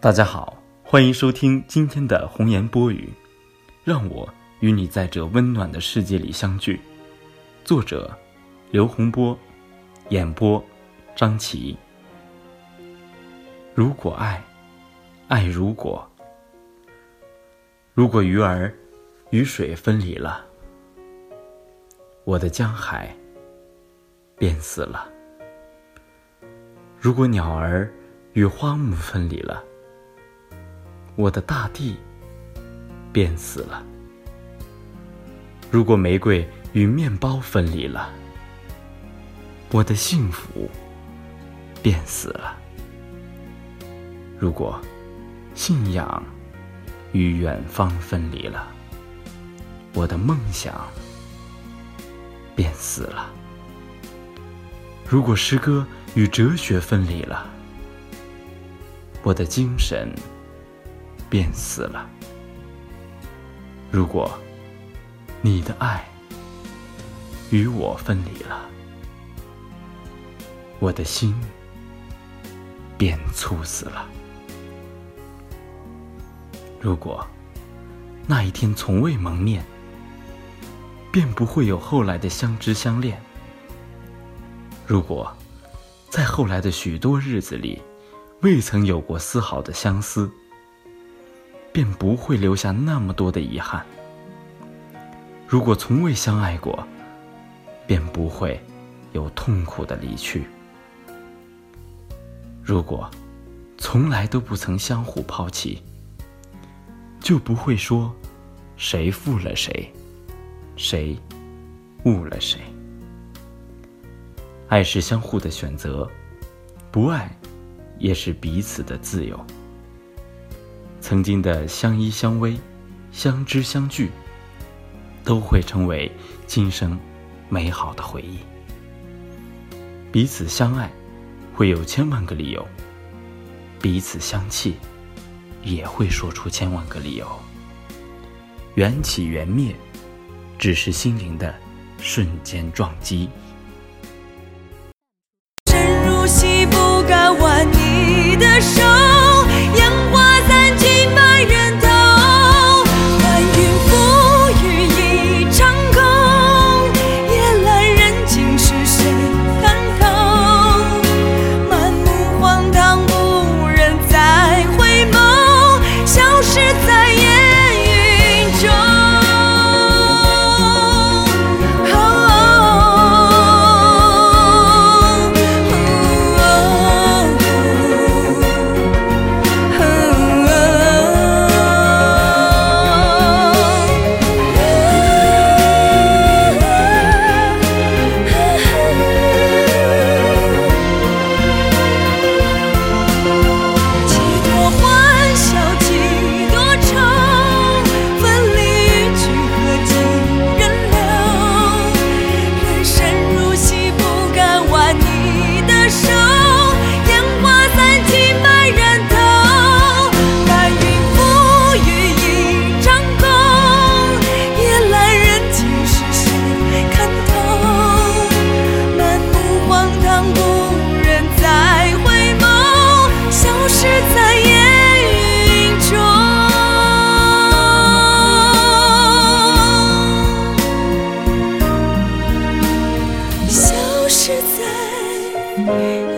大家好，欢迎收听今天的红颜播语，让我与你在这温暖的世界里相聚。作者：刘洪波，演播：张琪。如果爱，爱如果，如果鱼儿与水分离了，我的江海便死了；如果鸟儿与花木分离了，我的大地便死了。如果玫瑰与面包分离了，我的幸福便死了。如果信仰与远方分离了，我的梦想便死了。如果诗歌与哲学分离了，我的精神。便死了。如果你的爱与我分离了，我的心便猝死了。如果那一天从未蒙面，便不会有后来的相知相恋。如果在后来的许多日子里，未曾有过丝毫的相思。便不会留下那么多的遗憾。如果从未相爱过，便不会有痛苦的离去。如果从来都不曾相互抛弃，就不会说谁负了谁，谁误了谁。爱是相互的选择，不爱也是彼此的自由。曾经的相依相偎、相知相聚，都会成为今生美好的回忆。彼此相爱，会有千万个理由；彼此相弃，也会说出千万个理由。缘起缘灭，只是心灵的瞬间撞击。你。